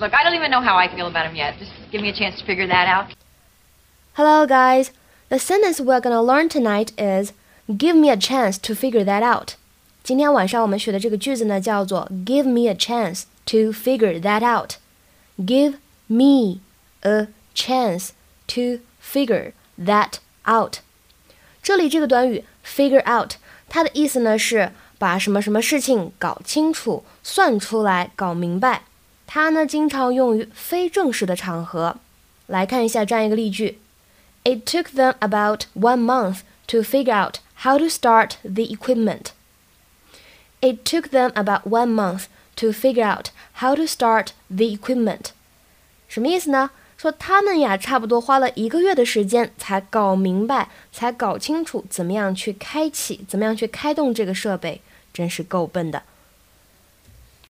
Look, I don't even know how I feel about him yet. Just give me a chance to figure that out. Hello, guys. The sentence we're gonna learn tonight is "Give me a chance to figure that out." 今天晚上我们学的这个句子呢，叫做 "Give me a chance to figure that out." Give me a chance to figure that out. 这里这个短语 "figure out" 它的意思呢是把什么什么事情搞清楚、算出来、搞明白。 它呢经常用于非正式的场合。来看一下这样一个例句。It took them about one month to figure out how to start the equipment. It took them about one month to figure out how to start the equipment. 什么意思呢？说他们呀，差不多花了一个月的时间才搞明白，才搞清楚怎么样去开启，怎么样去开动这个设备，真是够笨的。